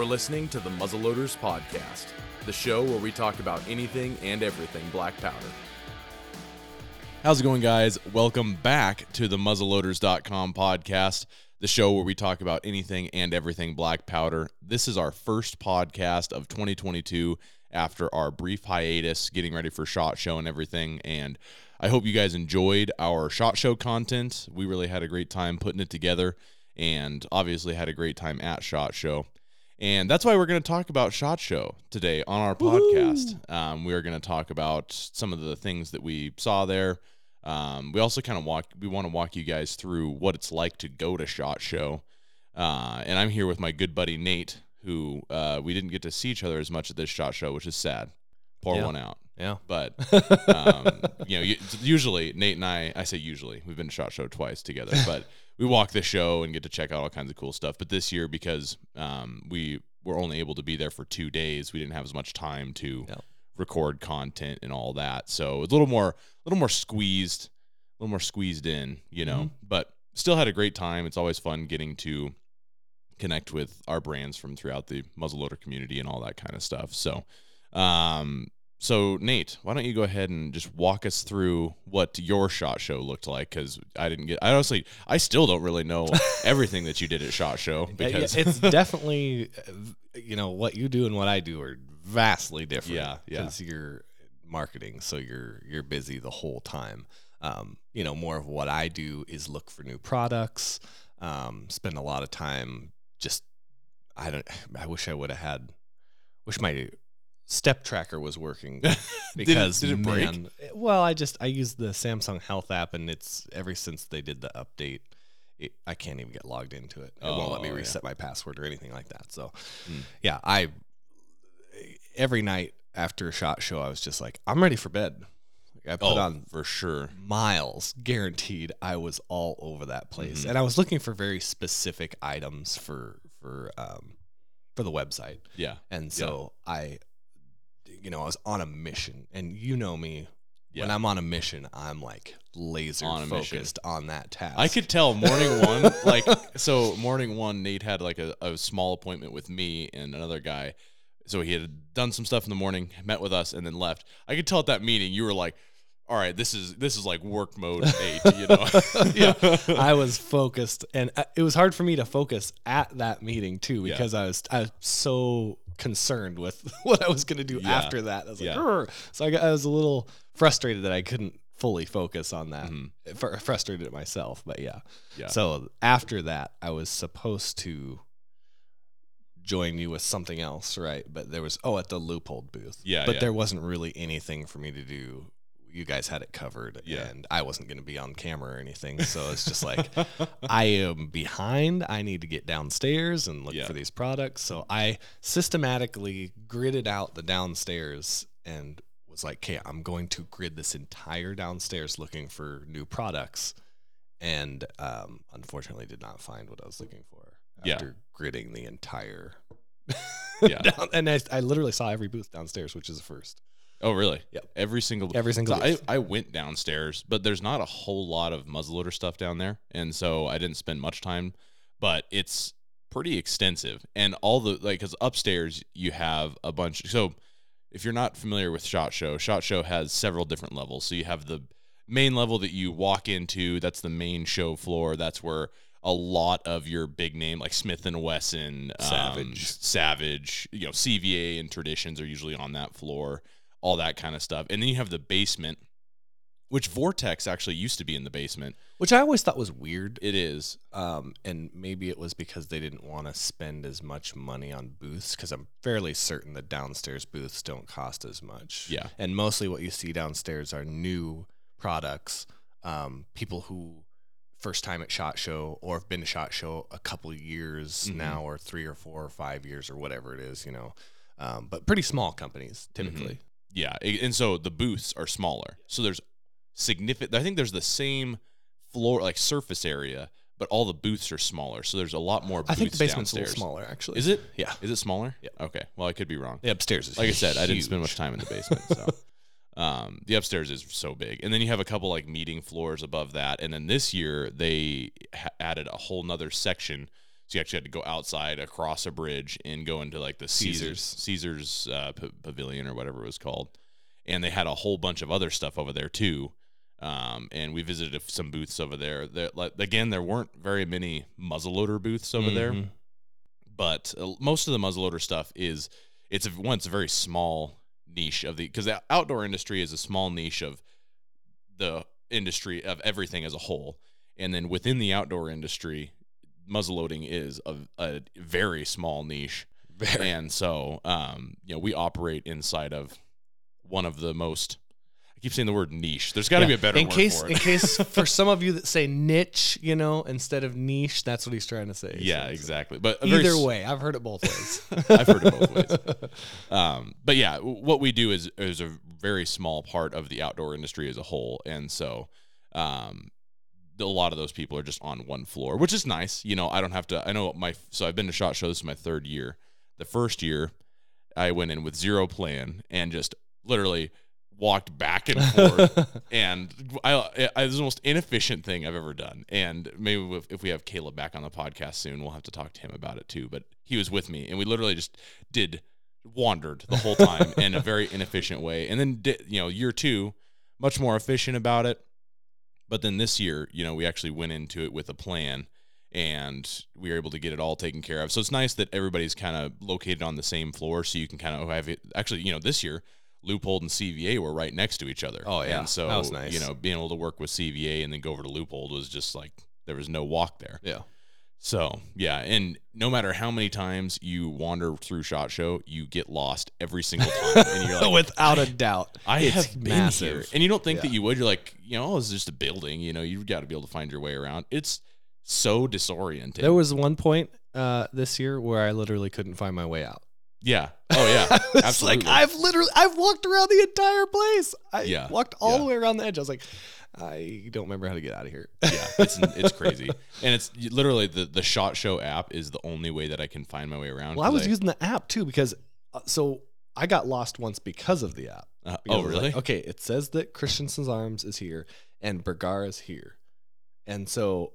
You're listening to the Muzzleloaders Podcast, the show where we talk about anything and everything black powder. How's it going, guys? Welcome back to the muzzleloaders.com podcast, the show where we talk about anything and everything black powder. This is our first podcast of 2022 after our brief hiatus, getting ready for SHOT Show and everything. And I hope you guys enjoyed our SHOT Show content. We really had a great time putting it together and obviously had a great time at SHOT Show. And that's why we're going to talk about SHOT Show today on our podcast. Um, we are going to talk about some of the things that we saw there. Um, we also kind of walk, we want to walk you guys through what it's like to go to SHOT Show. Uh, and I'm here with my good buddy Nate, who uh, we didn't get to see each other as much at this SHOT Show, which is sad. Pour Yeah. one out. Yeah. But um, you know, usually Nate and I, I say usually, we've been to Shot Show twice together, but we walk the show and get to check out all kinds of cool stuff. But this year, because um, we were only able to be there for two days, we didn't have as much time to Yeah. record content and all that. So it's a little more, a little more squeezed, a little more squeezed in, you know. Mhm. But still had a great time. It's always fun getting to connect with our brands from throughout the muzzleloader community and all that kind of stuff. So, um, so Nate, why don't you go ahead and just walk us through what your shot show looked like? Because I didn't get, I honestly, I still don't really know everything that you did at shot show because it's definitely, uh, you know, what you do and what I do are vastly different. Yeah, yeah. Because you're marketing, so you're you're busy the whole time. Um, you know, more of what I do is look for new products. Um, spend a lot of time just. I don't. I wish I would have had. Wish my step tracker was working because did it break? man, well, I just I use the Samsung Health app, and it's ever since they did the update, it, I can't even get logged into it. It won't let me Oh, yeah. reset my password or anything like that. So, Hmm. yeah, I every night after a shot show, I was just like, I'm ready for bed. I put oh, on for sure. miles, guaranteed. I was all over that place, Mhm. and I was looking for very specific items for for um for the website. Yeah. And so I, you know, I was on a mission, and you know me. When I'm on a mission, I'm like laser On a mission. focused on that task. I could tell morning one, like, so morning one, Nate had like a, a small appointment with me and another guy. So he had done some stuff in the morning, met with us, and then left. I could tell at that meeting you were like, "All right, this is this is like work mode eight, you know." yeah, I was focused, and uh, it was hard for me to focus at that meeting too Yeah. because I was I was so concerned with what I was going to do Yeah. after that. I was like, Yeah. So I, got, I was a little frustrated that I couldn't fully focus on that. Mhm. Fr- frustrated at myself, but yeah. Yeah. So after that, I was supposed to join you with something else, right? But there was oh at the loophole booth. Yeah, But yeah. there wasn't really anything for me to do. You guys had it covered, Yeah. and I wasn't going to be on camera or anything. So it's just like I am behind. I need to get downstairs and look Yeah. for these products. So I systematically gridded out the downstairs and was like, okay, I'm going to grid this entire downstairs looking for new products. And um, unfortunately, did not find what I was looking for Yeah. after gridding the entire. Yeah. down, and I, I literally saw every booth downstairs, which is a first. Oh, really? Yep. Every single Every single So I. I went downstairs, but there's not a whole lot of muzzleloader stuff down there, and so I didn't spend much time. But it's pretty extensive, and all the like, because upstairs you have a bunch. So if you're not familiar with Shot Show, Shot Show has several different levels. So you have the main level that you walk into. That's the main show floor. That's where a lot of your big name like Smith and Wesson, um, Savage. Savage, you know, CVA and Traditions are usually on that floor all that kind of stuff. And then you have the basement, which Vortex actually used to be in the basement. Which I always thought was weird. It is. Um, and maybe it was because they didn't want to spend as much money on booths because I'm fairly certain the downstairs booths don't cost as much. Yeah. And mostly what you see downstairs are new products. Um, people who first time at Shot Show or have been to Shot Show a couple of years Mhm. now, or three or four or five years or whatever it is, you know. Um, but pretty small companies typically. Yeah. And so the booths are smaller. So there's significant, I think there's the same floor, like surface area, but all the booths are smaller. So there's a lot more booths I think the basement's downstairs. a little smaller actually. Is it? Yeah. Is it smaller? Yeah. Okay. Well, I could be wrong. The upstairs is like I said, I didn't spend much time in the basement. So um, the upstairs is so big, and then you have a couple like meeting floors above that, and then this year they ha- added a whole nother section. So you actually had to go outside across a bridge and go into like the Caesars Caesars uh, p- Pavilion or whatever it was called, and they had a whole bunch of other stuff over there too. Um, and we visited some booths over there. There, like, again, there weren't very many muzzleloader booths over there, Mhm. but uh, most of the muzzleloader stuff is it's a, one, it's a very small niche of the because the outdoor industry is a small niche of the industry of everything as a whole, and then within the outdoor industry, muzzleloading is a, a very small niche, Very. and so um, you know we operate inside of one of the most. I keep saying the word niche. There's got to Yeah. be a better in word case in case for some of you that say niche, you know, instead of niche, that's what he's trying to say. yeah, So- exactly. But a very Either way, I've heard it both ways. I've heard it both ways. Um, but yeah, what we do is is a very small part of the outdoor industry as a whole, and so um, a lot of those people are just on one floor, which is nice. You know, I don't have to. I know my so I've been to Shot Show. This is my third year. The first year, I went in with zero plan and just literally walked back and forth and I, I it was the most inefficient thing I've ever done. And maybe if, we have Caleb back on the podcast soon, we'll have to talk to him about it too. But he was with me, and we literally just did wandered the whole time in a very inefficient way. And then di- you know, year two, much more efficient about it. But then this year, you know, we actually went into it with a plan. And we were able to get it all taken care of. So it's nice that everybody's kind of located on the same floor, so you can kind of oh, have it. Actually, you know, this year Loophole and CVA were right next to each other. Oh, yeah. and so That was nice. you know, being able to work with CVA and then go over to Loophole was just like there was no walk there. yeah. So yeah, and no matter how many times you wander through Shot Show, you get lost every single time, and you're like, Without a doubt. I It's have been massive. here, and you don't think that you would. You're like, you know, oh, it's just a building. You know, you've got to be able to find your way around. It's so disorienting. There was one point uh, this year where I literally couldn't find my way out. yeah. Oh yeah. it's Absolutely. like I've literally I've walked around the entire place. I Yeah. walked all Yeah. the way around the edge. I was like, I don't remember how to get out of here. yeah, it's it's crazy, and it's literally the the Shot Show app is the only way that I can find my way around. Well, I was using the app too because uh, so I got lost once because of the app. Uh, oh really? like, okay, it says that Christensen's Arms is here and Bergar is here. And so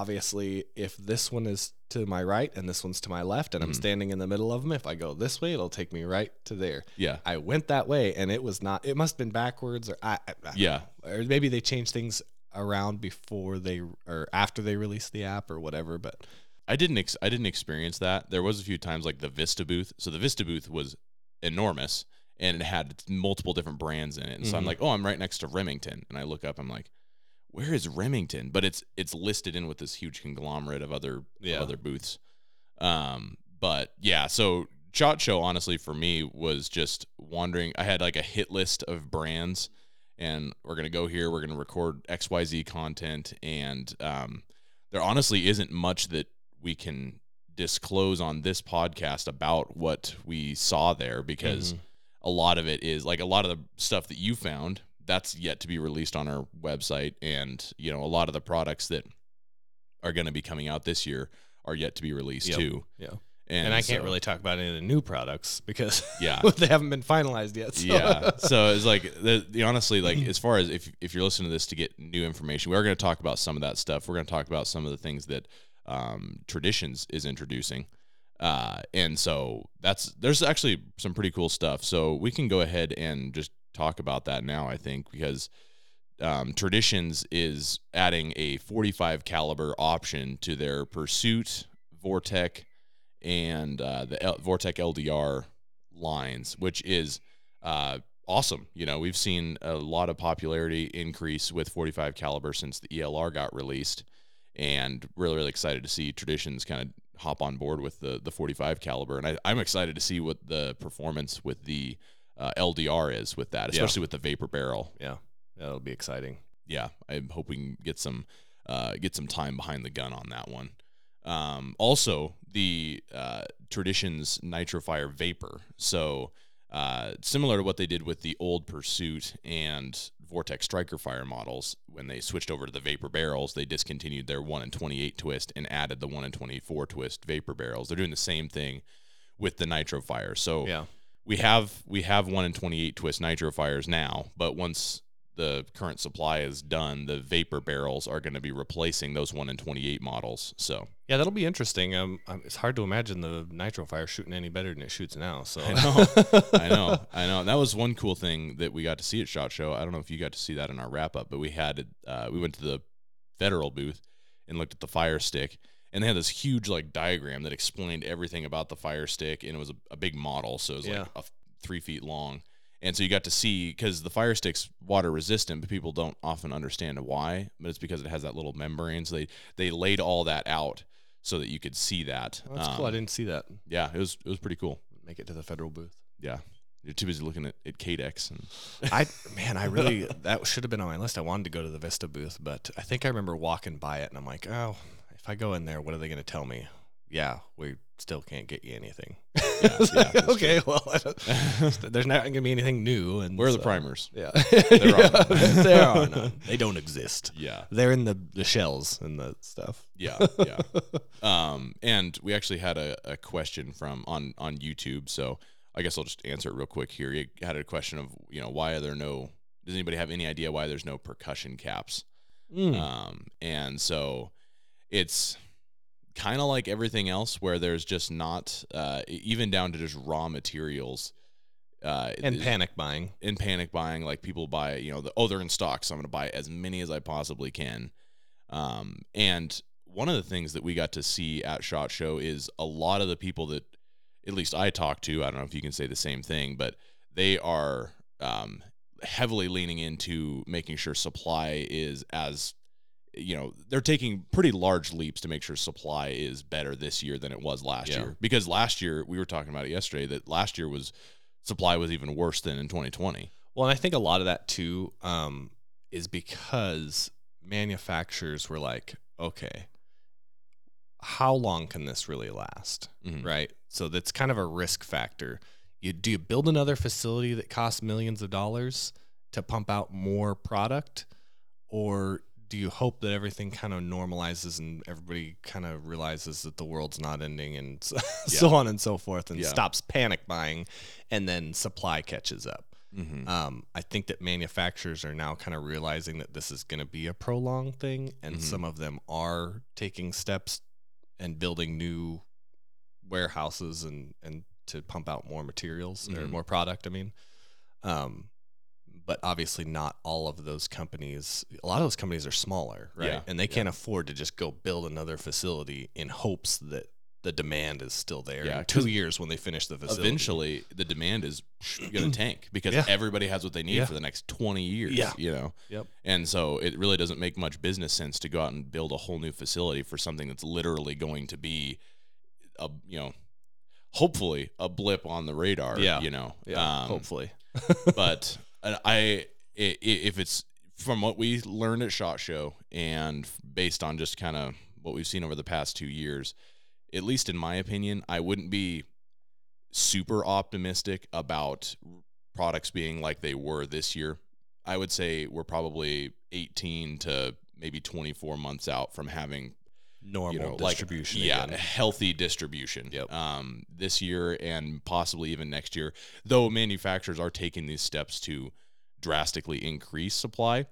obviously if this one is to my right and this one's to my left and I'm Mhm. standing in the middle of them, if I go this way, it'll take me right to there. Yeah. I went that way and it was not it must have been backwards or I, I- Yeah. or maybe they changed things around before they or after they released the app or whatever, but I didn't ex- I didn't experience that. There was a few times like the Vista booth. So the Vista booth was enormous and it had multiple different brands in it. And so I'm Mhm. like, "Oh, I'm right next to Remington." And I look up, I'm like, "Where is Remington?" But it's it's listed in with this huge conglomerate of other Yeah. of other booths. Um, but yeah, so Shot Show honestly for me was just wandering. I had like a hit list of brands and we're going to go here, we're going to record XYZ content and um there honestly isn't much that we can disclose on this podcast about what we saw there because Mhm. a lot of it is like a lot of the stuff that you found that's yet to be released on our website and you know a lot of the products that are going to be coming out this year are yet to be released Yep. too yeah. and, And, I can't really talk about any of the new products because yeah they haven't been finalized yet. So. yeah so it's like the, the honestly like as far as if if you're listening to this to get new information we are going to talk about some of that stuff we're going to talk about some of the things that um, traditions is introducing uh, and so that's there's actually some pretty cool stuff so we can go ahead and just talk about that now i think because um, traditions is adding a 45 caliber option to their pursuit Vortek and uh, the L- Vortek ldr lines which is uh, awesome. You know we've seen a lot of popularity increase with 45 caliber since the elr got released and really really excited to see traditions kind of hop on board with the the 45 caliber and I, i'm excited to see what the performance with the uh, ldr is with that Yeah. especially with the vapor barrel yeah, that'll be exciting. yeah, I hope we can get some uh, get some time behind the gun on that one. Um, also, the uh, Traditions Nitrofire Vapor. So uh, similar to what they did with the old Pursuit and Vortex Striker Fire models, when they switched over to the Vapor barrels, they discontinued their one and twenty eight twist and added the one and twenty four twist Vapor barrels. They're doing the same thing with the Nitro Fire. So Yeah, we have we have one in 28 twist nitro fires now but once the current supply is done, the vapor barrels are going to be replacing those one in twenty eight models. So Yeah, that'll be interesting. Um, um, it's hard to imagine the nitro fire shooting any better than it shoots now. So I know, I know, I know. That was one cool thing that we got to see at Shot Show. I don't know if you got to see that in our wrap up, but we had uh, we went to the federal booth and looked at the fire stick, and they had this huge like diagram that explained everything about the fire stick, and it was a, a big model, so it was Yeah. like a three feet long. And so you got to see because the fire stick's water resistant, but people don't often understand why. But it's because it has that little membrane. So they they laid all that out so that you could see that. Oh, that's cool. I Um, didn't see that. Yeah, it was it was pretty cool. Make it to the federal booth. Yeah, you're too busy looking at, at Cadex and I man, I really that should have been on my list. I wanted to go to the Vista booth, but I think I remember walking by it and I'm like, oh, if I go in there, what are they going to tell me? Yeah, we still can't get you anything. Yeah, yeah, okay, well, there's not going to be anything new. And where are the primers? Yeah, There are Yeah, none. there are none. They don't exist. Yeah, They're in the the shells and the stuff. yeah, yeah. um, and we actually had a, a question from on on YouTube, so I guess I'll just answer it real quick here. You had a question of you know why are there no? Does anybody have any idea why there's no percussion caps? Mm. Um, and so it's kind of like everything else where there's just not uh, even down to just raw materials. Uh, and panic buying. in panic buying like people buy you know the, oh they're in stock so i'm going to buy as many as i possibly can um, and one of the things that we got to see at shot show is a lot of the people that at least i talked to i don't know if you can say the same thing but they are um, heavily leaning into making sure supply is as you know they're taking pretty large leaps to make sure supply is better this year than it was last Yeah. year because last year we were talking about it yesterday that last year was supply was even worse than in 2020 Well, and I think a lot of that too um, is because manufacturers were like, okay, how long can this really last? Mhm. Right. So that's kind of a risk factor. You do you build another facility that costs millions of dollars to pump out more product, or do you hope that everything kind of normalizes and everybody kind of realizes that the world's not ending and so, so on and so forth and Yeah. stops panic buying and then supply catches up? Mhm. Um, I think that manufacturers are now kind of realizing that this is going to be a prolonged thing, and Mhm. some of them are taking steps and building new warehouses and and to pump out more materials or Mhm. more product. I mean, um, but obviously not all of those companies. A lot of those companies are smaller, right? Yeah, And they yeah. can't afford to just go build another facility in hopes that the demand is still there. Yeah, in two years when they finish the facility. eventually the demand is going to tank because Yeah. everybody has what they need for the next 20 years Yeah. you know Yep. and so it really doesn't make much business sense to go out and build a whole new facility for something that's literally going to be a you know hopefully a blip on the radar Yeah. you know Yeah. Um, hopefully. but I, if it's from what we learned at Shot Show and based on just kind of what we've seen over the past two years, at least in my opinion, I wouldn't be super optimistic about products being like they were this year. I would say we're probably 18 to maybe 24 months out from having normal you know, like, distribution. yeah, healthy distribution. Yep. Um, this year and possibly even next year, though manufacturers are taking these steps to drastically increase supply.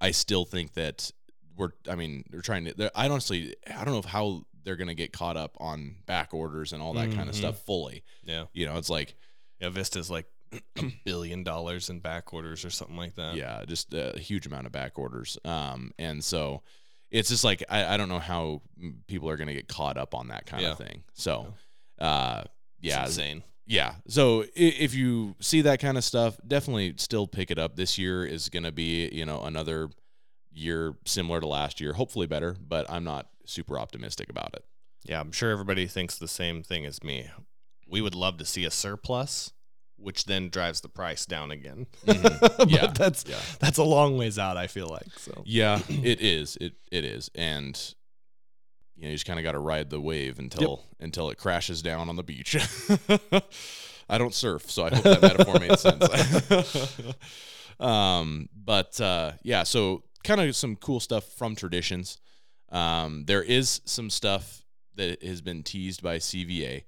I still think that we're. I mean, they're trying to. I honestly, I don't know how they're going to get caught up on back orders and all that kind of stuff fully. yeah, You know, it's like, yeah. Vista's like a billion dollars in back orders or something like that. yeah, just a huge amount of back orders. Um, and so it's just like I, I don't know how people are going to get caught up on that kind Yeah. of thing. So, uh, It's yeah, insane. yeah. So i- if you see that kind of stuff, definitely still pick it up. This year is going to be, you know, another year similar to last year, hopefully better, but I'm not super optimistic about it. Yeah, I'm sure everybody thinks the same thing as me. We would love to see a surplus, which then drives the price down again. Mhm. but Yeah, that's yeah. that's a long ways out. I feel like so. Yeah, it is. It it is. And you know, you just kind of got to ride the wave until until it crashes down on the beach. I don't surf, so I hope that metaphor made sense. um, but uh, yeah, so kind of some cool stuff from traditions. Um, there is some stuff that has been teased by CVA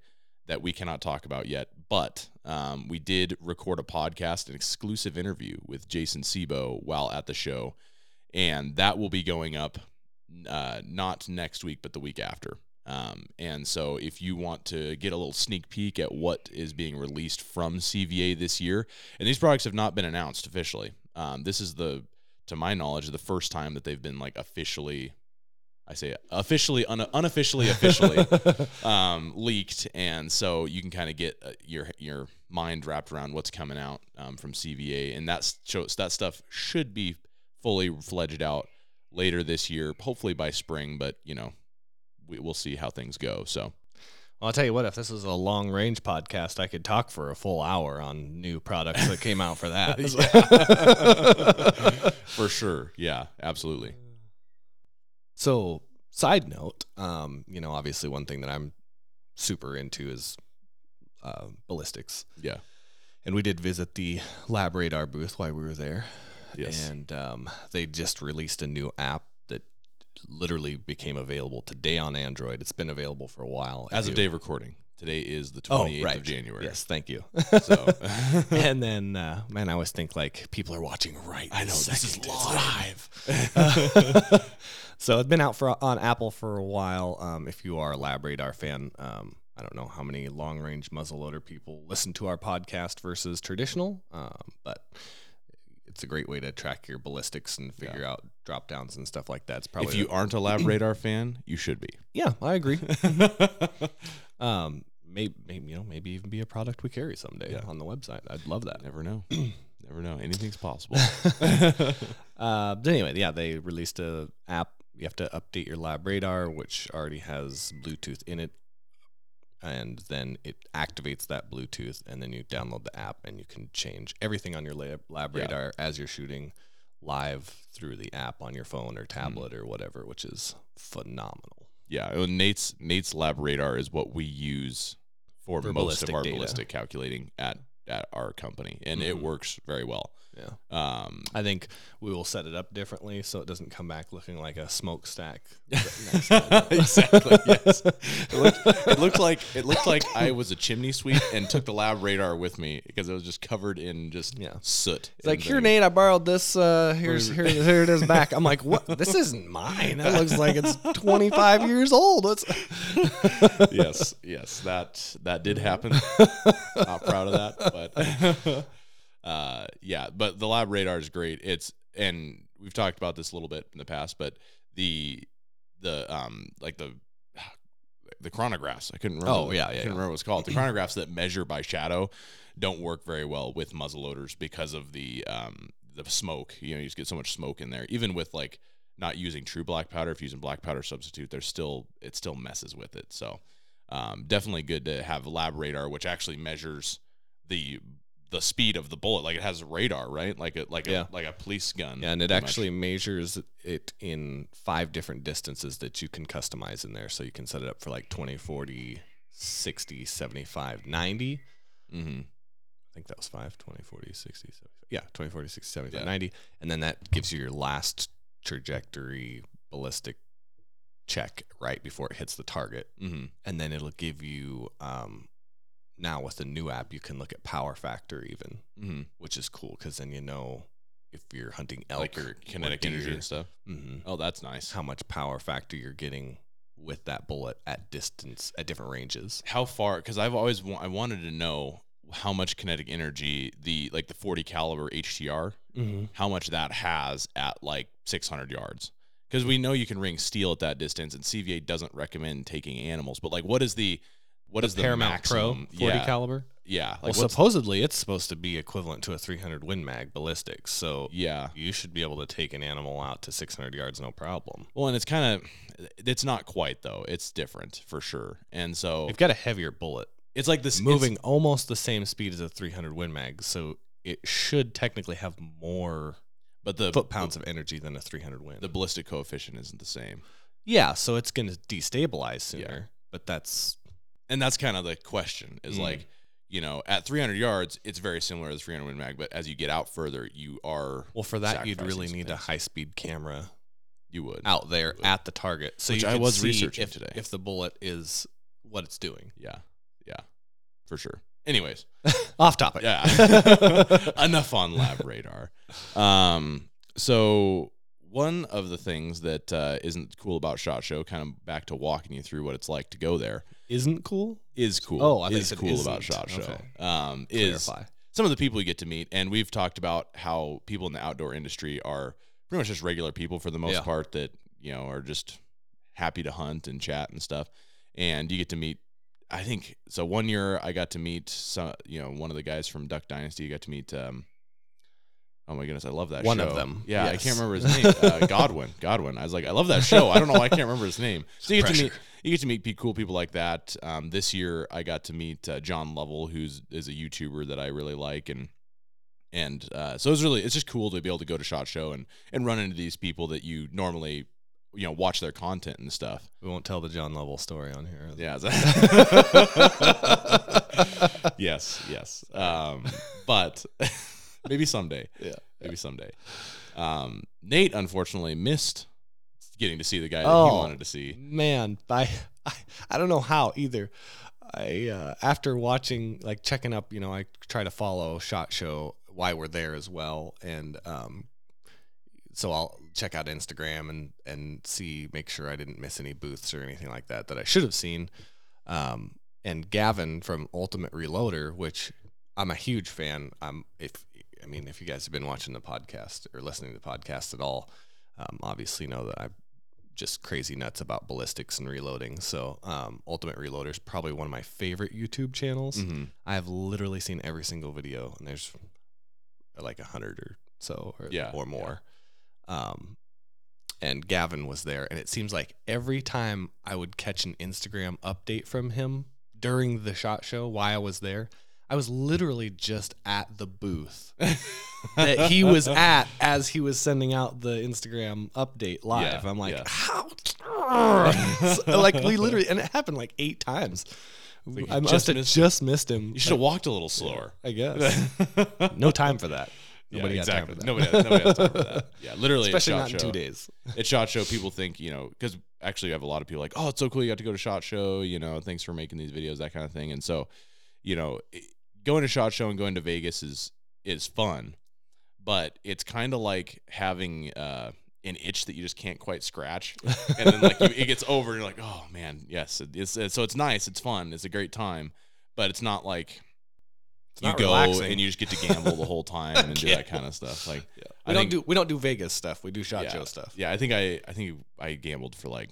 that we cannot talk about yet. But um, we did record a podcast, an exclusive interview with Jason Sebo while at the show, and that will be going up uh, not next week, but the week after. Um, and so, if you want to get a little sneak peek at what is being released from CVA this year, and these products have not been announced officially, um, this is the, to my knowledge, the first time that they've been like officially, I say officially, un- unofficially, officially um, leaked, and so you can kind of get uh, your your mind wrapped around what's coming out um, from CVA, and that shows that stuff should be fully fledged out later this year, hopefully by spring. But you know, we, we'll see how things go. So Well, I'll tell you what, if this was a long range podcast, I could talk for a full hour on new products that came out for that. for sure, yeah, absolutely. So, side note, um, you know, obviously one thing that I'm super into is uh, ballistics. Yeah, And we did visit the Lab Radar booth while we were there. yes, And um, they just released a new app that literally became available today on Android. It's been available for a while. as of day recording, today is the Oh, twenty eighth right. of January. Yes, thank you. So and then, uh, man, I always think like people are watching right. I know, this is live. So it's been out for on Apple for a while. Um, if you are a Lab Radar fan, um, I don't know how many long range muzzleloader people listen to our podcast versus traditional, um, but it's a great way to track your ballistics and figure out drop downs and stuff like that. It's probably if you aren't a Lab Radar fan, you should be. yeah, I agree. um, maybe, maybe you know maybe even be a product we carry someday Yeah. on the website. I'd love that. Never know. Never know. Anything's possible. uh, but anyway, yeah, they released a app. You have to update your lab radar, which already has Bluetooth in it, and then it activates that Bluetooth, and then you download the app, and you can change everything on your lab, lab Yeah. radar as you're shooting live through the app on your phone or tablet or whatever, which is phenomenal. yeah, Nate's Nate's Lab Radar is what we use for, For most of our data. ballistic calculating at at our company, and it Mhm. works very well. Yeah. Um, I think we will set it up differently so it doesn't come back looking like a smokestack. exactly. Yes. It looked, it looked like it looked like I was a chimney sweep and took the lab radar with me because it was just covered in just Yeah. soot. It's like, and here. Nate, I borrowed this. Uh, here's here, here it is back. I'm like, what? This isn't mine. That looks like it's 25 years old. What's yes, yes, that that did happen. Not proud of that, but uh, yeah. But the lab radar is great. It's and we've talked about this a little bit in the past, but the the um like the the chronographs. I couldn't remember. Oh, yeah, I yeah, couldn't yeah. remember what it's called. The chronographs that measure by shadow don't work very well with muzzleloaders because of the um the smoke. You know, you just get so much smoke in there. Even with like not using true black powder, if you're using black powder substitute, there's still it still messes with it. So um, definitely good to have lab radar, which actually measures the the speed of the bullet. Like it has radar, right? Like a like Yeah. a like a police gun. Yeah, and it pretty much. actually measures it in five different distances that you can customize in there. So you can set it up for like 20, 40, 60, 75, 90. Mm-hmm. I think that was five, 20, 40, 60, 75. Yeah, 20, 40, 60, 75, Yeah. 90. And then that gives you your last trajectory ballistic check right before it hits the target. Mm-hmm. And then it'll give you, um, now with the new app, you can look at power factor even, Mhm. which is cool because then you know if you're hunting elk Like or kinetic energy and stuff. mhm, Oh, that's nice. how much power factor you're getting with that bullet at distance at different ranges. How far? Because I've always wa- I wanted to know how much kinetic energy the like the 40 caliber HTR Mm-hmm. how much that has at like 600 yards. Because we know you can ring steel at that distance, and CVA doesn't recommend taking animals. But like, what is the what is the Paramount maximum? Pro 40 yeah, caliber? yeah, Well, like what's, supposedly it's supposed to be equivalent to a 300 Win Mag ballistics. So yeah. you should be able to take an animal out to 600 yards no problem. Well, and it's kind of it's not quite though. It's different for sure. And so You've got a heavier bullet it's like this moving almost the same speed as a 300 Win Mag. So it should technically have more but the foot pounds of energy than a 300 Win. the ballistic coefficient isn't the same. yeah, so it's going to destabilize sooner. Yeah. But that's and that's kind of the question is Mm. like you know at 300 yards it's very similar to the 300 win mag but as you get out further you are well for that you'd really need a high speed camera you would out there would. at the target, so Which you I was see researching if, today. if the bullet is what it's doing. yeah yeah for sure. Anyways, Off topic. yeah, enough on Lab Radar. Um, so one of the things that uh, not cool about Shot Show, kind of back to walking you through what it's like to go there, Isn't cool. is cool. Oh, I thought you is said cool about isn't. Shot Show. Okay. Um, is Clarify. some of the people you get to meet, and we've talked about how people in the outdoor industry are pretty much just regular people for the most Yeah. part that you know are just happy to hunt and chat and stuff. And you get to meet. I think so. One year I got to meet some, you know, one of the guys from Duck Dynasty. You got to meet. Um, oh my goodness, I love that. One of them, Yeah, I can't remember his name. Uh, Godwin. Godwin. I was like, I love that show. I don't know why I can't remember his name. So you get to meet you get to meet cool people like that. Um, this year, I got to meet uh, John Lovell, who's is a YouTuber that I really like, and and uh, so it's really it's just cool to be able to go to Shot Show and and run into these people that you normally you know watch their content and stuff. We won't tell the John Lovell story on here. Yeah. yes. Yes. Um, but maybe someday. Yeah. Maybe someday. Um, Nate unfortunately missed getting to see the guy that Oh. he wanted to see. Man, I, I I don't know how either. I uh, after watching like checking up, you know, I try to follow Shot Show why we're there as well, and um, so I'll check out Instagram and and see make sure I didn't miss any booths or anything like that that I should have seen. Um, and Gavin from Ultimate Reloader, which I'm a huge fan. I'm if I mean if you guys have been watching the podcast or listening to the podcast at all, um, obviously know that I'm just crazy nuts about ballistics and reloading. So um, Ultimate Reloader is probably one of my favorite YouTube channels. Mhm. I have literally seen every single video, and there's like a hundred or so, or, Yeah, or more. Um, and Gavin was there, and it seems like every time I would catch an Instagram update from him during the shot show, while I was there, I was literally just at the booth that he was at as he was sending out the Instagram update live. Yeah, I'm like, yeah. how? So, like we literally, and it happened like eight times. like I just must have missed just missed him. You should have walked a little slower. I guess. no time for that. Yeah, Nobody got time exactly. for that. Nobody, has, nobody has time for that. Yeah, literally. at Especially Shot not in Show, two days. At Shot Show, people think you know because actually, I have a lot of people like, oh, it's so cool you got to go to Shot Show. You know, thanks for making these videos, that kind of thing. And so, you know, going to Shot Show and going to Vegas is is fun, but it's kind of like having uh, an itch that you just can't quite scratch, and then like you, it gets over, and you're like, oh man, yes, it's, it's so it's nice, it's fun, it's a great time, but it's not like. It's you not go relaxing. and you just get to gamble the whole time and do that kind of stuff. Like, We I don't think- do we don't do Vegas stuff. We do shot Yeah. show stuff. Yeah, I think I I think I gambled for like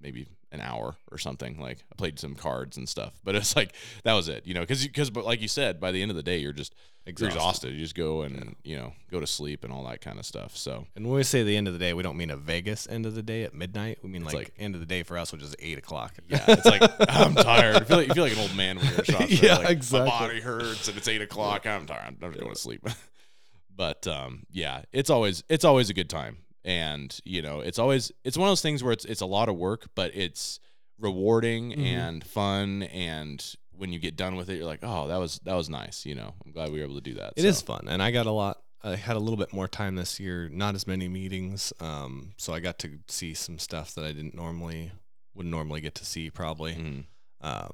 maybe an hour or something. Like I played some cards and stuff, but it's like that was it, you know, because because but like you said, by the end of the day, you're just you're exhausted. You just go and you know go to sleep and all that kind of stuff. So And when we say the end of the day, we don't mean a Vegas end of the day at midnight. We mean like, like- end of the day for us, which is eight o'clock. yeah, it's like I'm tired. I feel like you feel like an old man when you're shot. Yeah, like, exactly. My body hurts and it's eight o'clock. I'm tired. I'm just going to sleep. but um, yeah, it's always it's always a good time, and you know, it's always it's one of those things where it's it's a lot of work, but it's rewarding Mhm. and fun, and when you get done with it, you're like, oh, that was that was nice. You know, I'm glad we were able to do that. It is fun, and I got a lot. I had a little bit more time this year, not as many meetings, um, so I got to see some stuff that I didn't normally would normally get to see probably. Mhm. Um,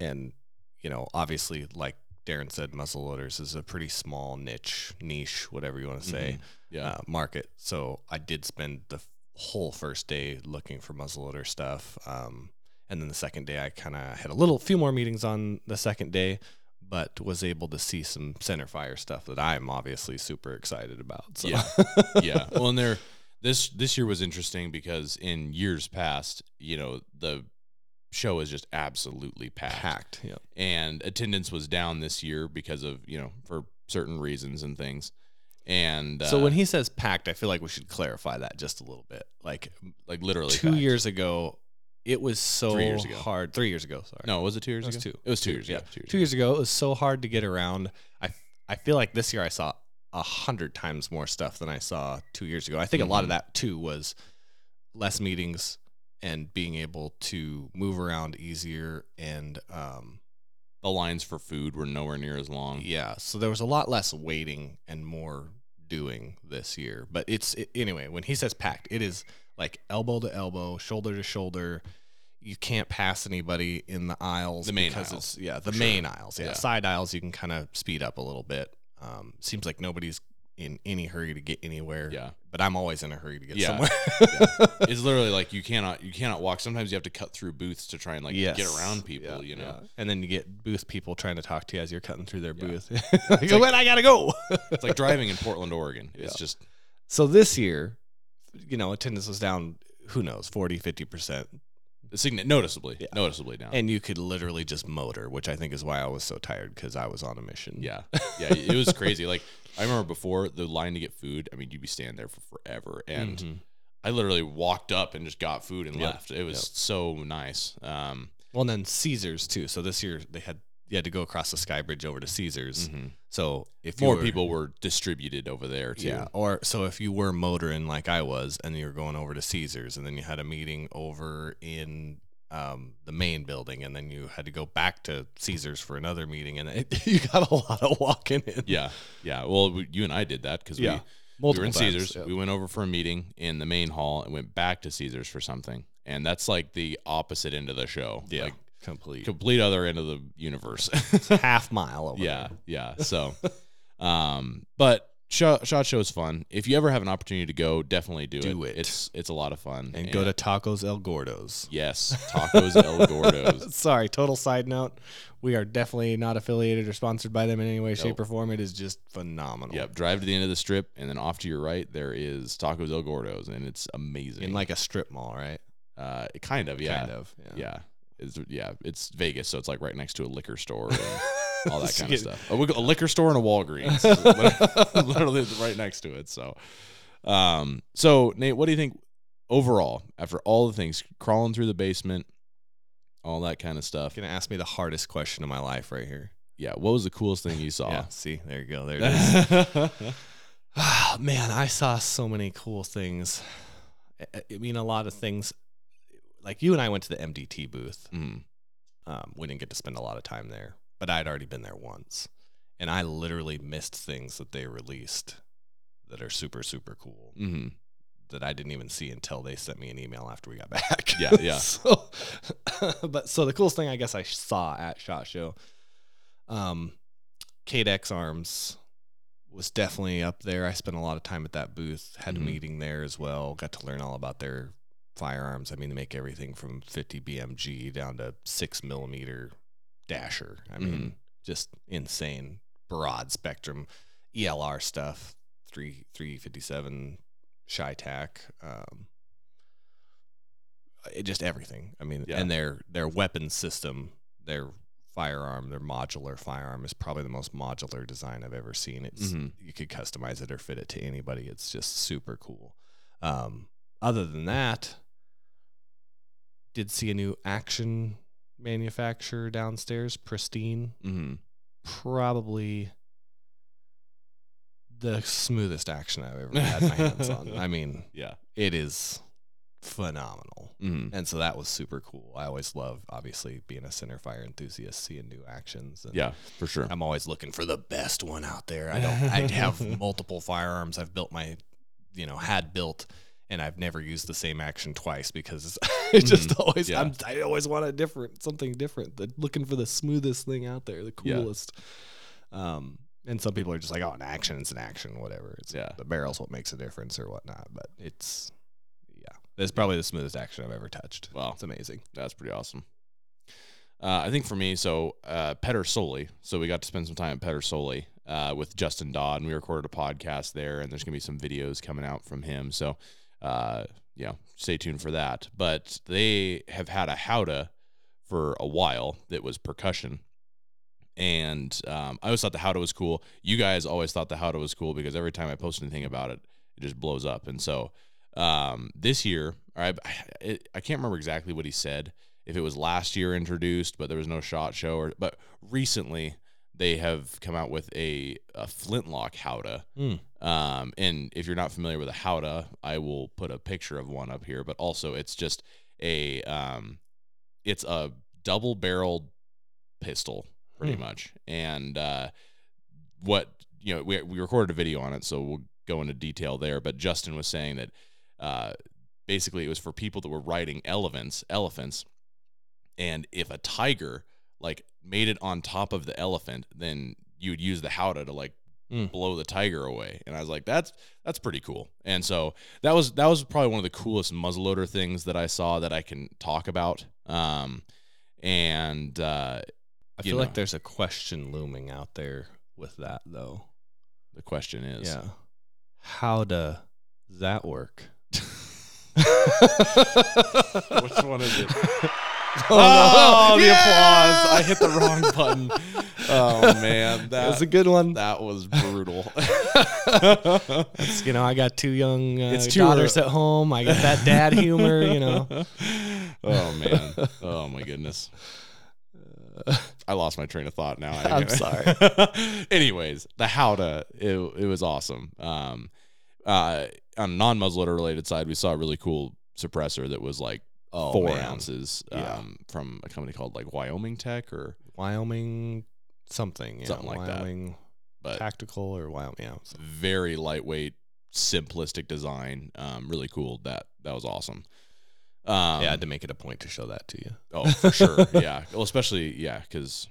and you know, obviously, like Darren said, muzzle loaders is a pretty small niche, niche, whatever you want to say, yeah, uh, market. So I did spend the whole first day looking for muzzleloader stuff. Um, and then the second day, I kind of had a little few more meetings on the second day, but was able to see some center fire stuff that I'm obviously super excited about. So. Yeah. yeah. Well, and there, this this year was interesting because in years past, you know, the show is just absolutely packed, packed. Yeah. and attendance was down this year because of you know for certain reasons and things. And uh, so when he says packed, I feel like we should clarify that just a little bit. Like like literally two packed. years ago, it was so Three years ago. hard. Three years ago, sorry. No, was it two years It was ago? two. It was two, years yeah. ago. Two years Two years ago, it was so hard to get around. I I feel like this year I saw a hundred times more stuff than I saw two years ago. I think a lot of Mhm. that too was less meetings and being able to move around easier and um, The lines for food were nowhere near as long. yeah. So there was a lot less waiting and more doing this year. But it's it, anyway when he says packed, it is like elbow to elbow, shoulder to shoulder. you can't pass anybody in the aisles. The main because aisles, It's, yeah, the sure. main aisles. Yeah. Yeah. side aisles you can kind of speed up a little bit. Um, seems like nobody's in any hurry to get anywhere. Yeah. but I'm always in a hurry to get Yeah. somewhere. it's literally like you cannot you cannot walk. Sometimes you have to cut through booths to try and like get around people. Yeah, you know. yeah. and then you get booth people trying to talk to you as you're cutting through their Yeah. booth. like, when I gotta go. It's like driving in Portland, Oregon. It's Yeah. just so this year, you know, attendance was down. Who knows, 40, 50 percent, signi- noticeably Yeah. noticeably down. and you could literally just motor, which I think is why I was so tired because I was on a mission. yeah, yeah, it was crazy. Like I remember before the line to get food. I mean, you'd be standing there for forever, and Mhm. I literally walked up and just got food and Yep. left. It was Yep. so nice. Um, Well, and then Caesars too. So this year they had you had to go across the Sky Bridge over to Caesars. mhm. So if More were- people were distributed over there too. Yeah. Or so if you were motoring like I was and you were going over to Caesars and then you had a meeting over in um, the main building and then you had to go back to Caesars for another meeting and it, you got a lot of walking in. yeah, yeah. Well, we, you and I did that because Yeah. we, we were in times, Caesars. yeah. We went over for a meeting in the main hall and went back to Caesars for something. And that's like the opposite end of the show. Yeah. Like complete. complete other end of the universe. half mile over yeah, there. yeah. So, um, but shot, shot show is fun. If you ever have an opportunity to go, definitely do, Do it. It's it's a lot of fun. And go to Tacos El Gordos. yes, tacos El Gordos. Sorry, total side note. We are definitely not affiliated or sponsored by them in any way, shape, Nope. or form. It is just phenomenal. Yep, drive to the end of the strip, and then off to your right there is Tacos El Gordos, and it's amazing. In like a strip mall, right? uh, kind of, yeah, Kind of. yeah. It's yeah, it's Vegas, so it's like right next to a liquor store all that kind of stuff. A, a liquor store and a Walgreens, literally right next to it. So, um, so Nate, what do you think overall after all the things crawling through the basement, all that kind of stuff? Gonna ask me the hardest question of my life right here. Yeah, what was the coolest thing you saw? Yeah. See, there you go. There it is. Ah, man, I saw so many cool things. I mean, a lot of things. Like you and I went to the MDT booth. Mhm. Um, we didn't get to spend a lot of time there, but I'd already been there once, and I literally missed things that they released that are super super cool Mhm. that I didn't even see until they sent me an email after we got back. Yeah, yeah. so, but so the coolest thing I guess I saw at Shot Show, um, Cadex Arms was definitely up there. I spent a lot of time at that booth. Had Mhm. a meeting there as well. Got to learn all about their firearms. I mean, they make everything from 50 BMG down to six millimeter dasher. I mean, Mhm. just insane, broad spectrum ELR stuff. Three three fifty seven CheyTac. Um, it just everything. I mean, Yeah. and their their weapon system, their firearm, their modular firearm is probably the most modular design I've ever seen. It's Mhm. you could customize it or fit it to anybody. It's just super cool. Um, other than that, did see a new action manufacturer downstairs, pristine. Mhm. Probably the smoothest action I've ever had my hands on. I mean, Yeah. it is phenomenal. Mhm. And so that was super cool. I always love, obviously, being a center fire enthusiast, seeing new actions. And Yeah, for sure. I'm always looking for the best one out there. I don't. I have multiple firearms. I've built my, you know, had built, and I've never used the same action twice because it's just Mhm. always. Yeah. I'm, I always want a different, something different. The, looking for the smoothest thing out there, the Yeah. coolest. Um, and some people are just like, oh, an action is an action, whatever. It's Yeah. the barrel's what makes a difference or whatnot. But it's, yeah, it's probably the smoothest action I've ever touched. Wow. it's amazing. That's pretty awesome. Uh, I think for me, so uh, Pedersoli. So we got to spend some time at Pedersoli uh, with Justin Dodd, and we recorded a podcast there, and there's gonna be some videos coming out from him. So, uh, you know, stay tuned for that. But they have had a howdah for a while that was percussion, and um, I always thought the howdah was cool. You guys always thought the howdah was cool because every time I post anything about it, it just blows up. And so um, this year, I I can't remember exactly what he said. If it was last year introduced, but there was no shot show, or but recently they have come out with a, a flintlock howdah. Hmm. Um, and if you're not familiar with a howdah, I will put a picture of one up here. But also, it's just a um, it's a double barreled pistol, pretty Hmm. much. And uh, what you know, we we recorded a video on it, so we'll go into detail there. But Justin was saying that uh, basically it was for people that were riding elephants, elephants, and if a tiger like made it on top of the elephant, then you would use the howdah to like Mm. blow the tiger away. And I was like, that's that's pretty cool. And so that was that was probably one of the coolest muzzleloader things that I saw that I can talk about. Um, and uh, I feel know. like there's a question looming out there with that though. the question is, Yeah. How does that work? which one is it? Oh, Oh, no. the Yeah! applause! I hit the wrong button. Oh man, That was a good one. that was brutal. You know, I got two young uh, It's daughters at home. I got that dad humor, you know. Oh man. Oh my goodness. I lost my train of thought now. I'm sorry. Anyways, the howdah, it, it was awesome. Um, uh, on non-muzzleloader related side, we saw a really cool suppressor that was like Oh, four man. ounces um, Yeah. from a company called like Wyoming Tech or Wyoming something, yeah. Something like that. But tactical or Wyoming, yeah. so- very lightweight, simplistic design. Um, really cool. That that was awesome. Um, yeah, I had to make it a point to show that to you. oh for sure. Yeah. Well, especially yeah, because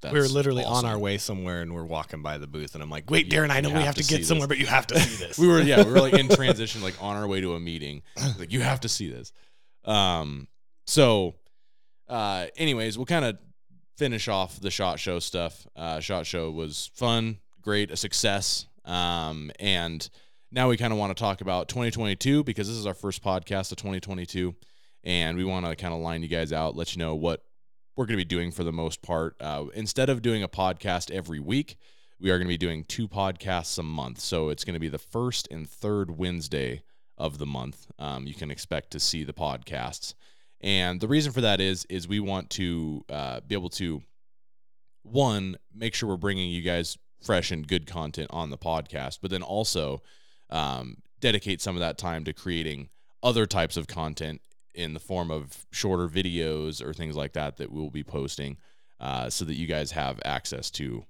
that's we were literally on our way somewhere and we're walking by the booth and I'm like, wait, Yeah, Darren, I know we have have to to get somewhere, this. but you have to see this. we were yeah we were like in transition like on our way to a meeting like you have to see this um so uh anyways we'll kind of finish off the shot show stuff. Uh shot show was fun great a success. Um and now we kind of want to talk about 2022 because this is our first podcast of 2022 and we want to kind of line you guys out let you know what we're going to be doing for the most part. Uh, instead of doing a podcast every week we are going to be doing two podcasts a month. So it's going to be the first and third Wednesday of the month. Um, you can expect to see the podcasts, and the reason for that is is we want to uh, be able to one make sure we're bringing you guys fresh and good content on the podcast, but then also um, dedicate some of that time to creating other types of content in the form of shorter videos or things like that that we'll be posting, uh, so that you guys have access to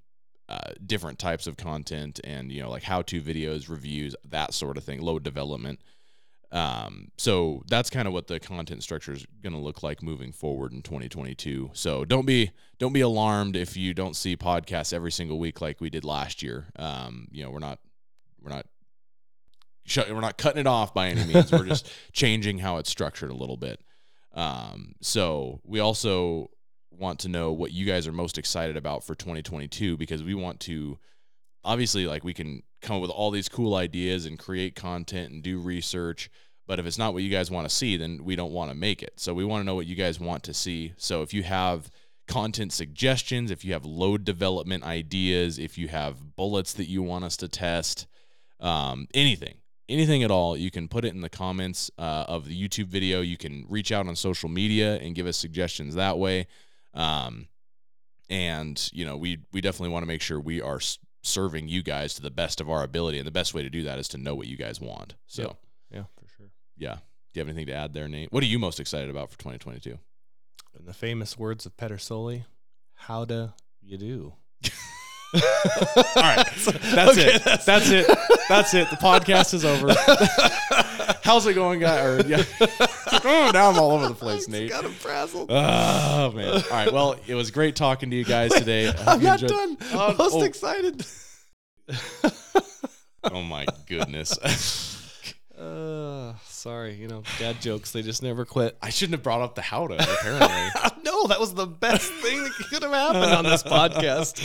uh, different types of content and you know like how to videos reviews that sort of thing load development um, so that's kind of what the content structure is going to look like moving forward in 2022 so don't be don't be alarmed if you don't see podcasts every single week like we did last year. Um, you know we're not we're not we're not cutting it off by any means. We're just changing how it's structured a little bit. Um, so we also want to know what you guys are most excited about for 2022 because we want to obviously like we can come up with all these cool ideas and create content and do research. But if it's not what you guys want to see then we don't want to make it. So we want to know what you guys want to see. So if you have content suggestions if you have load development ideas if you have bullets that you want us to test um, anything anything at all you can put it in the comments uh, of the youtube video. You can reach out on social media and give us suggestions that way. Um, and you know we we definitely want to make sure we are serving you guys to the best of our ability and the best way to do that is to know what you guys want. So Yep. Yeah, for sure. yeah. Do you have anything to add there nate? What are you most excited about for 2022 In the famous words of Pedersoli, how do you do? all right. That's it. That's it. That's it. The podcast is over. How's it going guy? Or yeah oh, now i'm all over the place nate Got him frazzled. oh man all right well it was great talking to you guys today I'm not enjoyed- done. Oh, Most oh. excited. oh my goodness Uh, sorry, you know, dad jokes, they just never quit. i shouldn't have brought up the howdah apparently no, that was the best thing that could have happened on this podcast.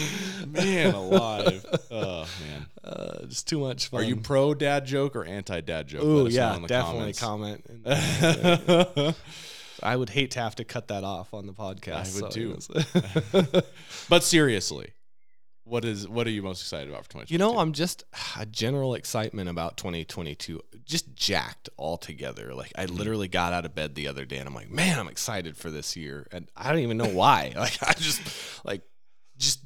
man alive oh man Uh, just too much fun. Are you pro dad joke or anti dad joke? Oh yeah, in the definitely comments. comment. I would hate to have to cut that off on the podcast. I would so, too. but seriously, what is what are you most excited about for 2022? You know, I'm just a general excitement about 2022, just jacked altogether. Like I literally got out of bed the other day and I'm like, man, I'm excited for this year, and I don't even know why. Like I just like just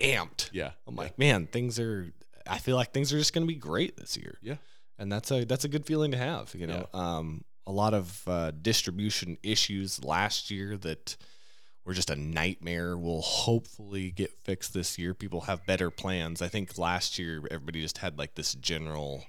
amped. yeah, I'm like, man, things are. I feel like things are just going to be great this year. Yeah. and that's a that's a good feeling to have. You know, um, a lot of uh, distribution issues last year that were just a nightmare will hopefully get fixed this year. People have better plans. I think last year everybody just had like this general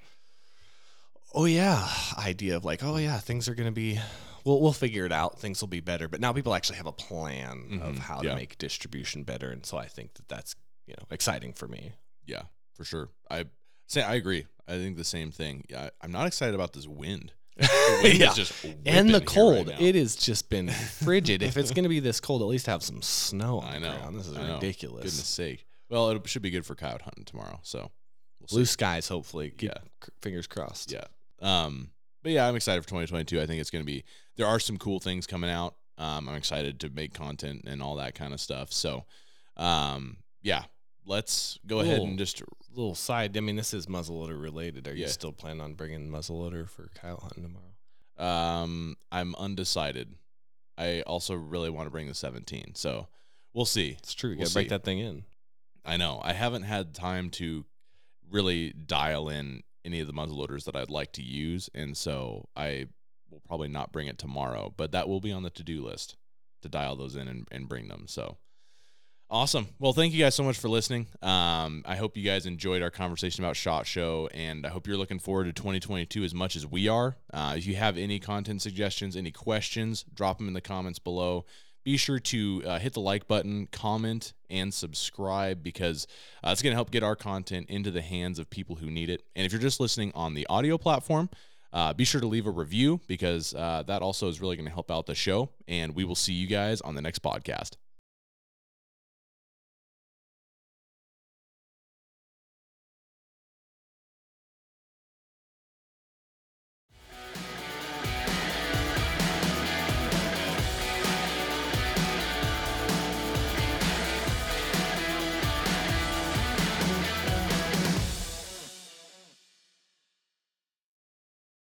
oh yeah idea of like oh yeah things are gonna be we'll we'll figure it out things will be better but now people actually have a plan of Mhm, how yeah. to make distribution better and so I think that that's you know exciting for me Yeah, for sure. I say I agree. I think the same thing. Yeah, I'm not excited about this wind. The Yeah. and the cold. Right it has just been frigid if it's gonna be this cold at least have some snow on I the know. ground this is I know. ridiculous Goodness sake. Well, it should be good for coyote hunting tomorrow. So we'll see. blue skies hopefully keep Yeah. c- fingers crossed Yeah. Um, but yeah, I'm excited for 2022. I think it's going to be, there are some cool things coming out. Um, I'm excited to make content and all that kind of stuff. So, um, yeah, let's go ahead and just, little side I mean this is muzzleloader related are Yeah. you still planning on bringing muzzleloader for coyote hunting tomorrow um, I'm undecided. I also really want to bring the 17. So we'll see. it's true you We'll gotta break see. that thing in I know. I haven't had time to really dial in any of the muzzleloaders that I'd like to use, and so I will probably not bring it tomorrow, but that will be on the to-do list to dial those in and, and bring them. So awesome. Well, thank you guys so much for listening. Um, I hope you guys enjoyed our conversation about Shot Show, and I hope you're looking forward to 2022 as much as we are. Uh, if you have any content suggestions, any questions, drop them in the comments below be sure to uh, hit the like button, comment, and subscribe because uh, it's going to help get our content into the hands of people who need it. And if you're just listening on the audio platform, uh, be sure to leave a review because uh, that also is really going to help out the show. And we will see you guys on the next podcast.